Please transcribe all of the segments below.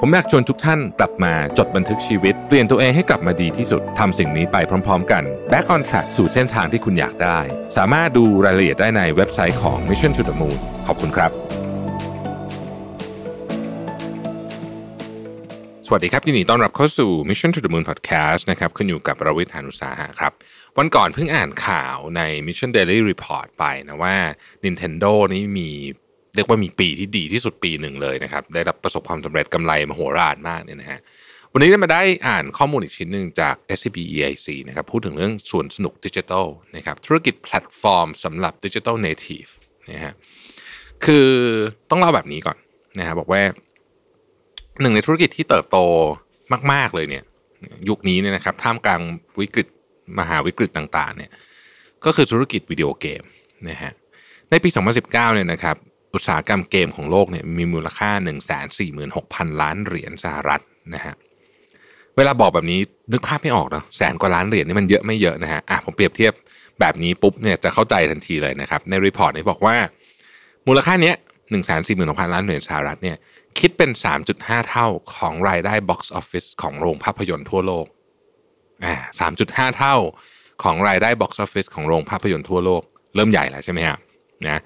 ผมอยากชวนทุกท่านกลับมาจดบันทึกชีวิต เปลี่ยนตัวเองให้กลับมาดีที่สุดทำสิ่งนี้ไปพร้อม ๆ กัน Back on Track สู่เส้นทางที่คุณอยากได้ สามารถดูรายละเอียดได้ในเว็บไซต์ของ Mission to the Moon ขอบคุณครับ สวัสดีครับยินดีต้อนรับเข้าสู่ Mission to the Moon Podcast นะครับขึ้นอยู่กับประวิทยานุสาหะครับ วันก่อนเพิ่งอ่านข่าวใน Mission Daily Report ไปนะว่า Nintendo นี้มี เรียกว่ามีปีที่ดีที่สุดปีหนึ่งเลยนะครับ ได้รับประสบความสำเร็จกำไรมโหฬารมากเนี่ยนะฮะวันนี้ได้มาได้อ่านข้อมูลอีกชิ้นหนึ่งจาก SCB EIC นะครับพูดถึงเรื่องสวนสนุกดิจิทัลนะครับธุรกิจแพลตฟอร์มสำหรับ digital native นะฮะคือต้องเล่าแบบนี้ก่อนนะฮะบอกว่าหนึ่งในธุรกิจที่เติบโตมาก ๆ เลยเนี่ย ยุคนี้เนี่ยนะครับท่ามกลางวิกฤตมหาวิกฤตต่าง ๆ เนี่ยก็คือธุรกิจวิดีโอเกมนะฮะในปี 2019 เนี่ยนะครับ อุตสาหกรรมเกมของโลกเนี่ยมีมูลค่า 146,000 ล้านเหรียญสหรัฐนะฮะเวลาบอกแบบนี้นึกภาพไม่ออกเนาะแสนกว่าล้านเหรียญนี่มันเยอะไม่เยอะนะฮะอะผมเปรียบเทียบแบบนี้ปุ๊บเนี่ยจะเข้าใจทันทีเลยนะครับ ในรีพอร์ตนี้บอกว่า มูลค่าเนี้ย146,000ล้านเหรียญสหรัฐเนี่ยคิดเป็น 3.5 เท่าของรายได้ box office ของโรงภาพยนตร์ทั่วโลกอ่า3.5เท่าของรายได้ box office ของโรงภาพยนตร์ทั่วโลก เริ่มใหญ่แล้วใช่ไหมฮะนะ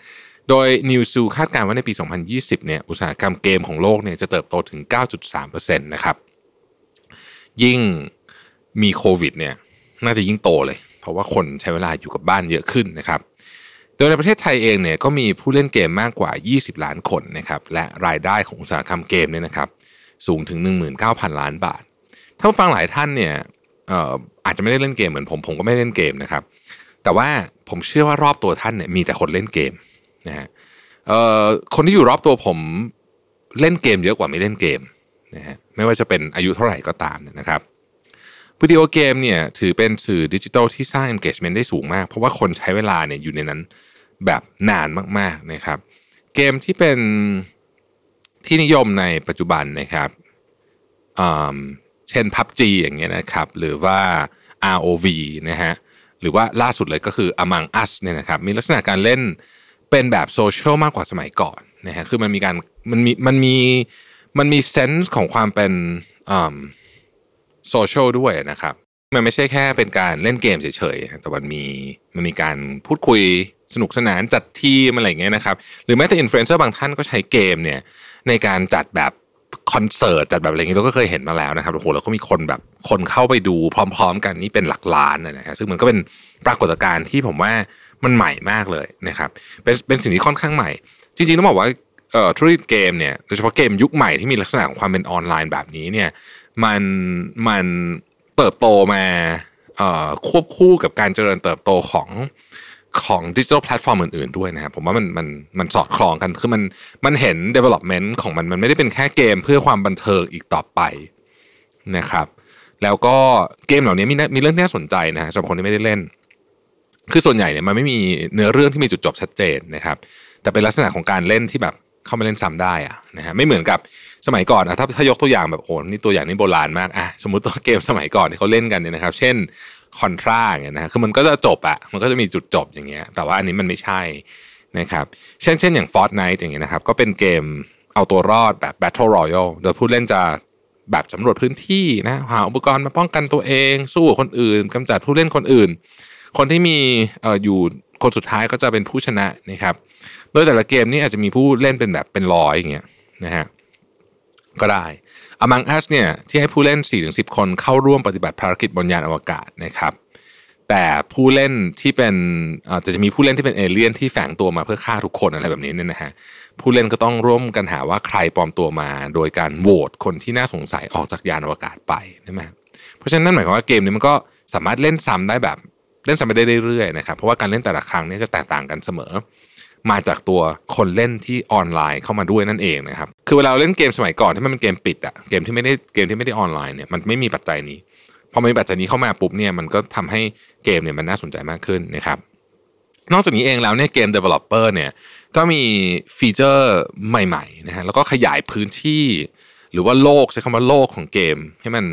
โดย n e w s คาดการณ์ว่าในปี 2020 เนี่ยอุตสาหกรรมเกมของโลกเนี่ยจะเติบโตถึง 9.3%นะครับ ยิ่งมีโควิดเนี่ยน่าจะยิ่งโตเลย เพราะว่าคนใช้เวลาอยู่กับบ้านเยอะขึ้นนะครับ โดยในประเทศไทยเองเนี่ยก็มีผู้เล่นเกมมากกว่า 20 ล้านคนนะครับและรายได้ของอุตสาหกรรมเกมเนี่ยนะครับสูงถึง 19,000 ล้านบาท ถ้าฟังหลายท่านเนี่ยอออาจจะไม่ได้เล่นเกมเหมือนผมผมก็ไม่เล่นเกมนะครับ แต่ว่าผมเชื่อว่ารอบตัวท่านเนี่ยมีแต่คนเล่นเกม นะฮะคนที่อยู่รอบตัวผมเล่นเกมเยอะกว่าไม่เล่นเกมนะฮะไม่ว่าจะเป็นอายุเท่าไหร่ก็ตามนะครับวิดีโอเกมเนี่ยถือเป็นสื่อดิจิทัลที่สร้าง engagement ได้สูงมาก เพราะว่าคนใช้เวลาเนี่ยอยู่ในนั้นแบบนานมากๆนะครับ เกมที่เป็นที่นิยมในปัจจุบันนะครับเช่น PUBG อย่างเงี้ยนะครับ หรือว่า ROV นะฮะหรือว่าล่าสุดเลยก็คือ Among Us เนี่ยนะครับ มีลักษณะการเล่น เป็นแบบโซเชียลมากกว่าสมัยก่อนนะฮะคือมันมีการมันมีมันมีมันมี sense ของความเป็นโซเชียลด้วยนะครับ มันไม่ใช่แค่เป็นการเล่นเกมเฉยๆ แต่มันมีมันมีการพูดคุยสนุกสนานจัดทีมอะไรเงี้ยนะครับ หรือแม้แต่อินฟลูเอนเซอร์บางท่านก็ใช้เกมเนี่ยในการจัดแบบคอนเสิร์ตจัดแบบอะไรเงี้ยเราก็เคยเห็นมาแล้วนะครับโอ้โหแล้วก็มีคนแบบคนเข้าไปดูพร้อม ๆ กันนี่เป็นหลักล้านนะครับซึ่งมันก็เป็นปรากฏการณ์ที่ผมว่า มันใหม่มากเลยนะครับเป็นเป็นสิ่งที่ค่อนข้างใหม่ จริงๆต้องบอกว่าเอ่อธุรกิจเกมเนี่ยโดยเฉพาะเกมยุคใหม่ที่มีลักษณะของความเป็นออนไลน์แบบนี้เนี่ยมันมันเติบโตมาเอ่อควบคู่กับการเจริญเติบโตของของดิจิทัลแพลตฟอร์มอื่นๆด้วยนะครับผมว่ามันมันมันสอดคล้องกันคือมันมันเห็น development ของมันมันไม่ได้เป็นแค่เกมเพื่อความบันเทิงอีกต่อไปนะครับ แล้วก็เกมเหล่านี้มีมีเรื่องที่น่าสนใจนะสำหรับคนที่ไม่ได้เล่น คือส่วนใหญ่เนี่ยมันไม่มีเนื้อเรื่องที่มีจุดจบชัดเจนนะครับ แต่เป็นลักษณะของการเล่นที่แบบเข้ามาเล่นซ้ำได้อะนะฮะไม่เหมือนกับสมัยก่อนอะถ้าถ้ายกตัวอย่างแบบโอ้นี่ตัวอย่างนี้โบราณมากอะสมมติตัวเกมสมัยก่อนที่เขาเล่นกันเนี่ยนะครับ เช่นคอนทราเงี้ยนะคือมันก็จะจบอะมันก็จะมีจุดจบอย่างเงี้ย แต่ว่าอันนี้มันไม่ใช่นะครับ เช่นเช่นอย่าง Fortnite อย่างเงี้ยนะครับก็เป็นเกมเอาตัวรอดแบบ Battle Royale โดยผู้เล่นจะแบบสำรวจพื้นที่นะหาอุปกรณ์มาป้องกันตัวเอง สู้กับคนอื่นกำจัดผู้เล่นคนอื่น คนที่มีอยู่คนสุดท้ายก็จะเป็นผู้ชนะนะครับ โดยแต่ละเกมนี่อาจจะมีผู้เล่นเป็นแบบเป็นร้อยอย่างเงี้ยนะฮะก็ได้ Among Us เนี่ยที่ให้ผู้เล่น 4-10 คนเข้าร่วมปฏิบัติภารกิจบนยานอวกาศนะครับแต่ผู้เล่นที่เป็นจะจะมีผู้เล่นที่เป็นเอเลี่ยนที่แฝงตัวมาเพื่อฆ่าทุกคนอะไรแบบนี้เนี่ยนะฮะผู้เล่นก็ต้องร่วมกันหาว่าใครปลอมตัวมา โดยการโหวตคนที่น่าสงสัยออกจากยานอวกาศไปใช่ไหมเพราะฉะนั้นนั่นหมายความว่าเกมนี้มันก็สามารถเล่นซ้ำได้แบบ เล่นซ้ำไปได้เรื่อยๆนะครับเพราะว่าการเล่นแต่ละครั้งนี่จะแตกต่างกันเสมอ มาจากตัวคนเล่นที่ออนไลน์เข้ามาด้วยนั่นเองนะครับคือเวลาเราเล่นเกมสมัยก่อนที่มันเป็นเกมปิดอะเกมที่ไม่ได้เกมที่ไม่ได้ออนไลน์เนี่ยมันไม่มีปัจจัยนี้พอมีปัจจัยนี้เข้ามาปุ๊บเนี่ยมันก็ทำให้เกมเนี่ยมันน่าสนใจมากขึ้นนะครับนอกจากนี้เองแล้วเนี่ยเกม developer เนี่ยก็มีฟีเจอร์ใหม่ๆนะฮะแล้วก็ขยายพื้นที่ หรือว่าโลกใช้คำว่าโลกของเกมให้มัน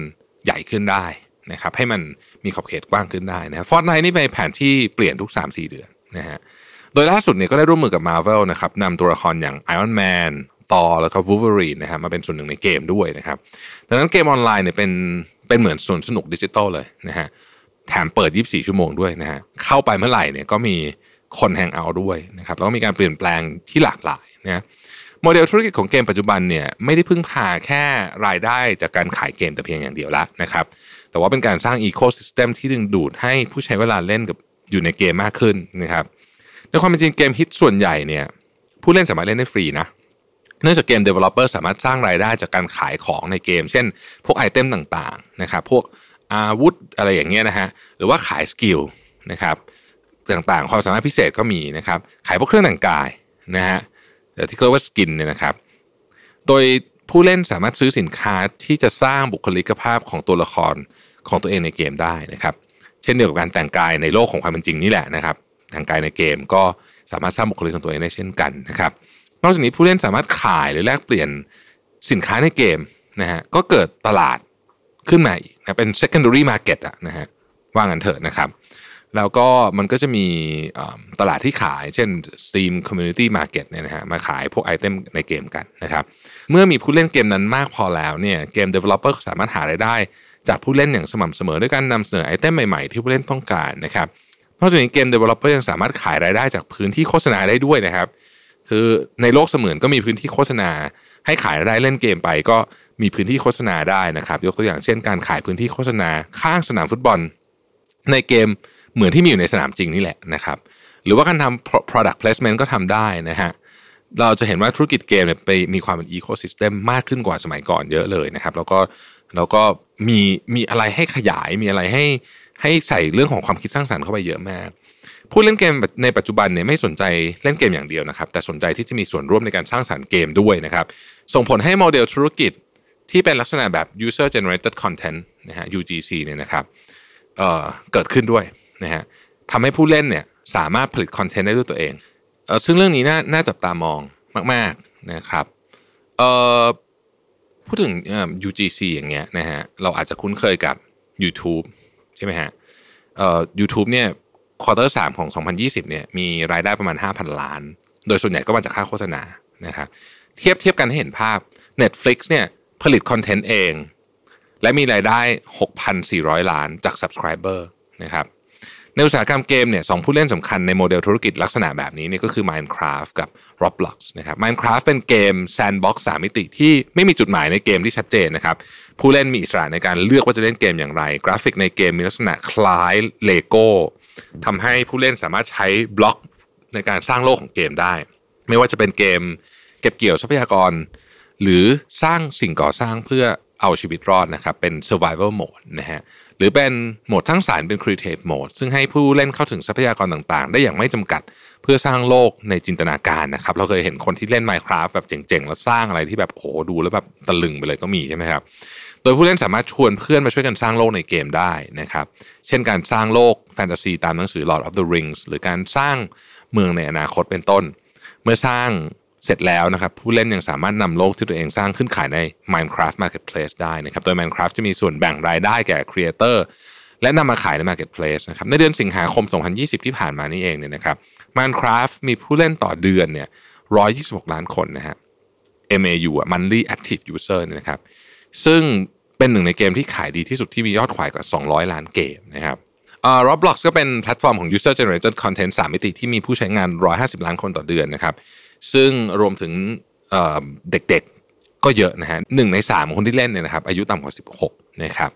ใหญ่ขึ้นได้ นะครับให้มันมีขอบเขตกว้างขึ้นได้นะ Fortnite นี่เปลี่ยนแผนที่เปลี่ยนทุก 3-4 เดือนนะฮะโดยล่าสุดเนี่ยก็ได้ร่วมมือกับ Marvel นะครับนำตัวละครอย่าง Iron Man Thor แล้วก็ Wolverine นะฮะมาเป็นส่วนหนึ่งในเกมด้วยนะครับดังนั้นเกมออนไลน์เนี่ยเป็นเป็นเหมือนสวนสนุกดิจิตอลเลยนะฮะแถมเปิด 24 ชั่วโมงด้วยนะฮะเข้าไปเมื่อไหร่เนี่ยก็มีคน hang out ด้วยนะครับแล้วก็มีการเปลี่ยนแปลงที่หลากหลายนะโมเดลธุรกิจของเกมปัจจุบันเนี่ยไม่ได้พึ่งพาแค่รายได้จากการขายเกมแต่เพียงอย่างเดียวละนะครับ แต่ว่าเป็นการสร้าง ecosystem ที่ดึงดูดให้ผู้ใช้เวลาเล่นกับอยู่ในเกมมากขึ้นนะครับในความเป็นจริงเกมฮิตส่วนใหญ่เนี่ยผู้เล่นสามารถเล่นได้ฟรีนะเนื่องจากเกม Developer สามารถสร้างรายได้จากการขายของในเกม เช่น พวกไอเทมต่างๆนะครับพวกอาวุธอะไรอย่างเงี้ยนะฮะหรือว่าขาย skill นะครับต่างๆ ความสามารถพิเศษก็มีนะครับขายพวกเครื่องแต่งกายนะฮะที่เรียกว่า skin เนี่ยนะครับ โดย ผู้เล่นสามารถซื้อสินค้าที่จะสร้างบุคลิกภาพของตัวละครของตัวเองในเกมได้นะครับ เช่นเดียวกับการแต่งกายในโลกของความเป็นจริงนี่แหละนะครับ แต่งกายในเกมก็สามารถสร้างบุคลิกของตัวเองได้เช่นกันนะครับ นอกจากนี้ผู้เล่นสามารถขายหรือแลกเปลี่ยนสินค้าในเกมนะฮะก็เกิดตลาดขึ้นมาอีกนะเป็น secondary market อะนะฮะว่างันเถอะนะครับ แล้วก็มันก็จะมีตลาดที่ขาย เช่น Steam Community Market เนี่ยนะฮะมาขายพวกไอเทมในเกมกันนะครับเมื่อมีผู้เล่นเกมนั้นมากพอแล้วเนี่ยเกม Developer สามารถหารายได้ จากผู้เล่นอย่างสม่ำเสมอด้วยการนำเสนอไอเทมใหม่ๆ ที่ผู้เล่นต้องการนะครับนอกจากนี้เกม Developer ยังสามารถขายรายได้จากพื้นที่โฆษณาได้ด้วยนะครับ คือในโลกเสมือนก็มีพื้นที่โฆษณา ให้ขายรายได้เล่นเกมไป ก็มีพื้นที่โฆษณาได้นะครับ ยกตัวอย่างเช่นการขายพื้นที่โฆษณาข้างสนามฟุตบอล ในเกม เหมือนที่มีอยู่ในสนามจริงนี่แหละนะครับ หรือว่าการทำ product placement ก็ทำได้นะฮะเราจะเห็นว่าธุรกิจเกมเนี่ยไปมีความเป็นอีโคซิสเต็มมากขึ้นกว่าสมัยก่อนเยอะเลยนะครับ แล้วก็แล้วก็มีมีอะไรให้ขยายมีอะไรให้ให้ใส่เรื่องของความคิดสร้างสรรค์เข้าไปเยอะมาก ผู้เล่นเกมในปัจจุบันเนี่ยไม่สนใจเล่นเกมอย่างเดียวนะครับ แต่สนใจที่จะมีส่วนร่วมในการสร้างสรรค์เกมด้วยนะครับ ส่งผลให้โมเดลธุรกิจที่เป็นลักษณะแบบ user generated content นะฮะ UGC เนี่ยนะครับเเกิดขึ้นด้วย นะฮะทำให้ผู้เล่นเนี่ยสามารถผลิตคอนเทนต์ได้ด้วยตัวเองเออซึ่งเรื่องนี้น่าน่าจับตามองมาก ๆนะครับเออพูดถึง UGC อย่างเงี้ยนะฮะเราอาจจะคุ้นเคยกับ YouTube ใช่ไหมฮะเอ่อ YouTube เนี่ย quarter สามของ 2020เนี่ยมีรายได้ประมาณ 5,000 ล้าน โดยส่วนใหญ่ก็มาจากค่าโฆษณานะครับเทียบเทียบกันให้เห็นภาพ Netflix เนี่ยผลิตคอนเทนต์เอง และมีรายได้ 6,400 ล้านจาก Subscriber นะครับ ในอุตสาหกรรมเกมเนี่ยสองผู้เล่นสำคัญในโมเดลธุรกิจลักษณะแบบนี้เนี่ยก็คือ Minecraft กับ Roblox นะครับ Minecraft เป็นเกม Sandbox 3 มิติที่ไม่มีจุดหมายในเกมที่ชัดเจนนะครับ ผู้เล่นมีอิสระในการเลือกว่าจะเล่นเกมอย่างไร กราฟิกในเกมมีลักษณะคล้ายเลโก้ทำให้ผู้เล่นสามารถใช้บล็อกในการสร้างโลกของเกมได้ ไม่ว่าจะเป็นเกม เก็บเกี่ยวทรัพยากร หรือสร้างสิ่งก่อสร้างเพื่อ เอาชีวิตรอดนะครับเป็น survival mode นะฮะหรือเป็นโหมดทั้งสารเป็น creative mode ซึ่งให้ผู้เล่นเข้าถึงทรัพยากรต่างๆ ได้อย่างไม่จำกัดเพื่อสร้างโลกในจินตนาการนะครับเราเคยเห็นคนที่เล่น Minecraft แบบเจ๋งๆ แล้วสร้างอะไรที่แบบโอ้โหดูแล้วแบบตะลึงไปเลยก็มีใช่ไหมครับโดยผู้เล่นสามารถชวนเพื่อนมาช่วยกันสร้างโลกในเกมได้นะครับเช่นการสร้างโลกแฟนตาซีตามหนังสือ Lord of the Rings หรือการสร้างเมืองในอนาคตเป็นต้น เมื่อสร้าง เสร็จแล้วนะครับผู้เล่นยังสามารถนำโลกที่ตัวเองสร้างขึ้นขายใน Minecraft Marketplace ได้นะครับโดย Minecraft จะมีส่วนแบ่งรายได้แก่ Creator และนำมาขายใน Marketplace นะครับในเดือนสิงหาคม 2020 ที่ผ่านมานี่เองเนี่ยนะครับ Minecraft มีผู้เล่นต่อเดือนเนี่ย 126 ล้านคนนะฮะ MAU อะ Monthly Active User เนี่ยนะครับซึ่งเป็นหนึ่งในเกมที่ขายดีที่สุดที่มียอดขายกว่า 200 ล้านเกมนะครับอ่า Roblox ก็เป็นแพลตฟอร์มของ User Generated Content 3 มิติที่มีผู้ใช้งาน 150 ล้านคนต่อเดือนนะครับ ซึ่งรวมถึงเด็กๆก็เยอะนะฮะหนึ่งในสามคนที่เล่นเนี่ยนะครับอายุต่ำกว่า 16 นะครับ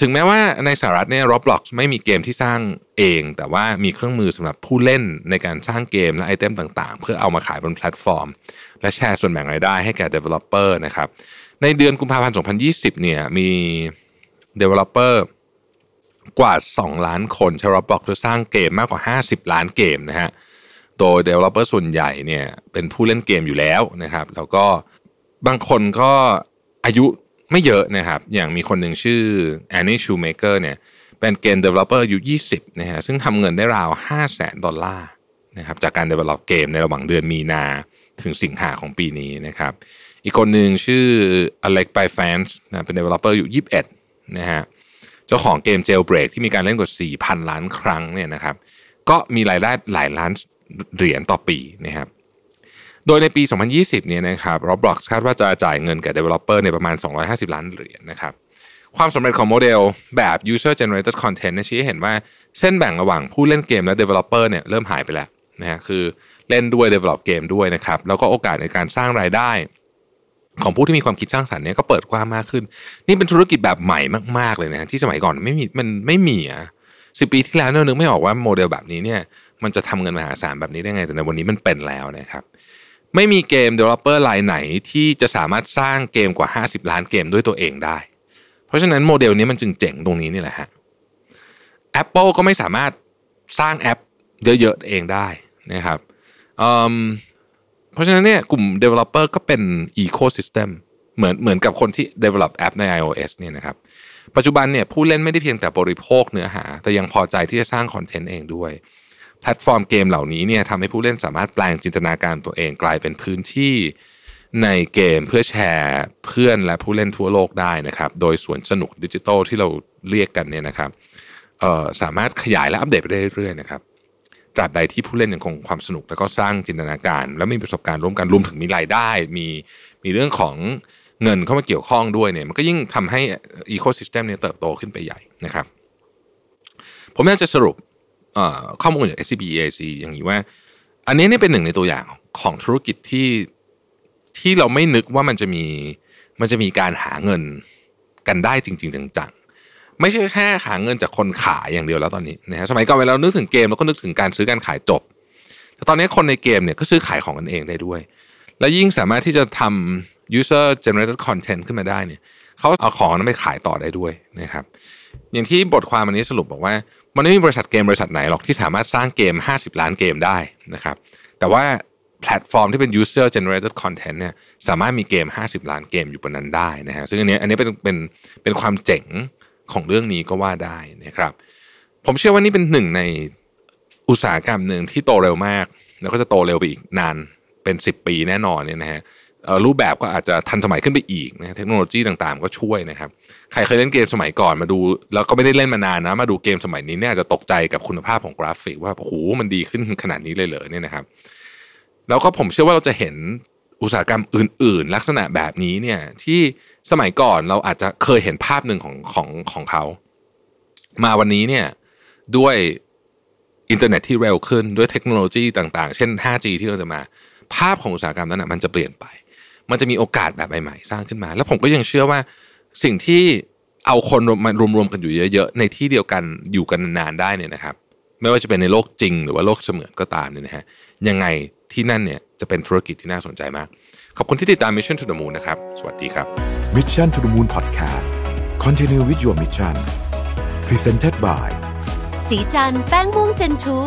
ถึงแม้ว่าในสหรัฐเนี่ย Roblox ไม่มีเกมที่สร้างเอง แต่ว่ามีเครื่องมือสำหรับผู้เล่นในการสร้างเกมและไอเทมต่างๆ เพื่อเอามาขายบนแพลตฟอร์ม และแชร์ส่วนแบ่งรายได้ให้แก่ Developer นะครับในเดือนกุมภาพันธ์ 2020 เนี่ยมี Developer กว่า 2 ล้านคนใช้ Roblox เพื่อสร้างเกมมากกว่า 50 ล้านเกมนะฮะ โดย Developer ส่วนใหญ่เนี่ยเป็นผู้เล่นเกมอยู่แล้วนะครับ แล้วก็บางคนก็อายุไม่เยอะนะครับ อย่างมีคนหนึ่งชื่อ Annie Shoemaker เนี่ยเป็นเกม developer อายุ 20นะฮะซึ่งทำเงินได้ราว 5 0 0แสนดอลลาร์นะครับจากการ develop เกมในระหว่างเดือนมีนาถึงสิงหาของปีนี้นะครับ อีกคนหนึ่งชื่อ Alex by Fans นะเป็น developer อยู่21นะฮะเจ้าของเกม Jailbreak ที่มีการเล่นกว่า 4,000 ล้านครั้งเนี่ยนะครับก็มีรายได้หลายล้าน เหรียญต่อปีนะครับโดยในปี 2020 เนี่ยนะครับ Roblox คาดว่าจะจ่ายเงินแก่ developer ในประมาณ 250 ล้านเหรียญนะครับ ความสำเร็จของโมเดลแบบ user generated content ชี้ให้เห็นว่าเส้นแบ่งระหว่างผู้เล่นเกมและ developer เนี่ยเริ่มหายไปแล้วนะฮะคือเล่นด้วย develop เกมด้วยนะครับ แล้วก็โอกาสในการสร้างรายได้ ของผู้ที่มีความคิดสร้างสรรค์เนี่ยก็เปิดกว้างมากขึ้น นี่เป็นธุรกิจแบบใหม่มาก ๆ เลยนะที่สมัยก่อนไม่มีมันไม่มีอะสิบปีที่แล้วเนี่ยนึกไม่ออกว่าโมเดลแบบนี้เนี่ย มันจะทำเงินมหาศาลแบบนี้ได้ไง แต่ในวันนี้มันเป็นแล้วนะครับ ไม่มีเกม developer รายไหนที่จะสามารถสร้างเกมกว่า 50 ล้านเกมด้วยตัวเองได้ เพราะฉะนั้นโมเดลนี้มันจึงเจ๋งตรงนี้นี่แหละฮะ Apple ก็ไม่สามารถสร้างแอปเยอะๆเองได้นะครับเพราะฉะนั้นเนี่ยกลุ่ม developer ก็เป็น ecosystem เหมือนเหมือนกับคนที่ develop แอปใน iOS เนี่ยนะครับปัจจุบันเนี่ยผู้เล่นไม่ได้เพียงแต่บริโภคเนื้อหา แต่ยังพอใจที่จะสร้างคอนเทนต์เองด้วย แพลตฟอร์มเกมเหล่านี้เนี่ยทำให้ผู้เล่นสามารถแปลงจินตนาการตัวเองกลายเป็นพื้นที่ในเกมเพื่อแชร์เพื่อนและผู้เล่นทั่วโลกได้นะครับ โดยสวนสนุกดิจิทัลที่เราเรียกกันเนี่ยนะครับสามารถขยายและอัปเดตไปได้เรื่อยๆนะครับตราบใดที่ผู้เล่นยังคงความสนุกแล้วก็สร้างจินตนาการ และมีประสบการณ์ร่วมกันรวมถึงมีรายได้ มีมีเรื่องของเงินเข้ามาเกี่ยวข้องด้วยเนี่ยมันก็ยิ่งทำให้อีโคซิสเต็มเนี่ยเติบโตขึ้นไปใหญ่นะครับ ผมอยากจะสรุป ข้อมูลจาก SCB EAC อย่างนี้ว่า อันนี้นี่เป็นหนึ่งในตัวอย่างของธุรกิจที่ที่เราไม่นึกว่ามันจะมีมันจะมีการหาเงินกันได้จริง ๆ จังๆ ไม่ใช่แค่หาเงินจากคนขายอย่างเดียวแล้วตอนนี้นะฮะสมัยก่อนเวลาเรานึกถึงเกมเราก็นึกถึงการซื้อการขายจบ แต่ตอนนี้คนในเกมเนี่ยก็ซื้อขายของกันเองได้ด้วย และยิ่งสามารถที่จะทำ user generated content ขึ้นมาได้เนี่ยเขาเอาของนั้นไปขายต่อได้ด้วยนะครับ อย่างที่บทความอันนี้สรุปบอกว่า มันไม่มีบริษัทเกมบริษัทไหนหรอกที่สามารถสร้างเกม 50 ล้านเกมได้นะครับ แต่ว่าแพลตฟอร์มที่เป็น user generated content เนี่ยสามารถมีเกม 50 ล้านเกมอยู่บนนั้นได้นะฮะซึ่งอันนี้อันนี้เป็นเป็นเป็นความเจ๋งของเรื่องนี้ก็ว่าได้นะครับ ผมเชื่อว่านี่เป็นหนึ่งในอุตสาหกรรมหนึ่งที่โตเร็วมาก แล้วก็จะโตเร็วไปอีกนานเป็น 10 ปีแน่นอนเนี่ยนะฮะ รูปแบบก็อาจจะทันสมัยขึ้นไปอีกนะเทคโนโลยีต่างๆ ก็ช่วยนะครับ ใครเคยเล่นเกมสมัยก่อนมาดู แล้วก็ไม่ได้เล่นมานานนะ มาดูเกมสมัยนี้เนี่ยอาจจะตกใจกับคุณภาพของกราฟิก ว่าโอ้โหมันดีขึ้นขนาดนี้เลยเหรอเนี่ยนะครับ แล้วก็ผมเชื่อว่าเราจะเห็นอุตสาหกรรมอื่น ๆ ลักษณะแบบนี้เนี่ย ที่สมัยก่อนเราอาจจะเคยเห็นภาพหนึ่งของของของเขา มาวันนี้เนี่ยด้วยอินเทอร์เน็ตที่เร็วขึ้นด้วยเทคโนโลยีต่าง ๆ เช่น 5G ที่เราจะมา ภาพของอุตสาหกรรมนั้นนะมันจะเปลี่ยนไป มันจะมีโอกาสแบบใหม่ๆสร้างขึ้นมา แล้วผมก็ยังเชื่อว่าสิ่งที่เอาคนมารวมๆกันอยู่เยอะ ๆ ในที่เดียวกันอยู่กันนานๆได้เนี่ยนะครับ ไม่ว่าจะเป็นในโลกจริง หรือว่าโลกเสมือนก็ตามเนี่ยนะฮะยังไงที่นั่นเนี่ยจะเป็นธุรกิจที่น่าสนใจมาก ขอบคุณที่ติดตาม Mission to the Moon นะครับ สวัสดีครับ Mission to the Moon Podcast Continue with your mission Presented by สีจันแป้งม่วงเจนทู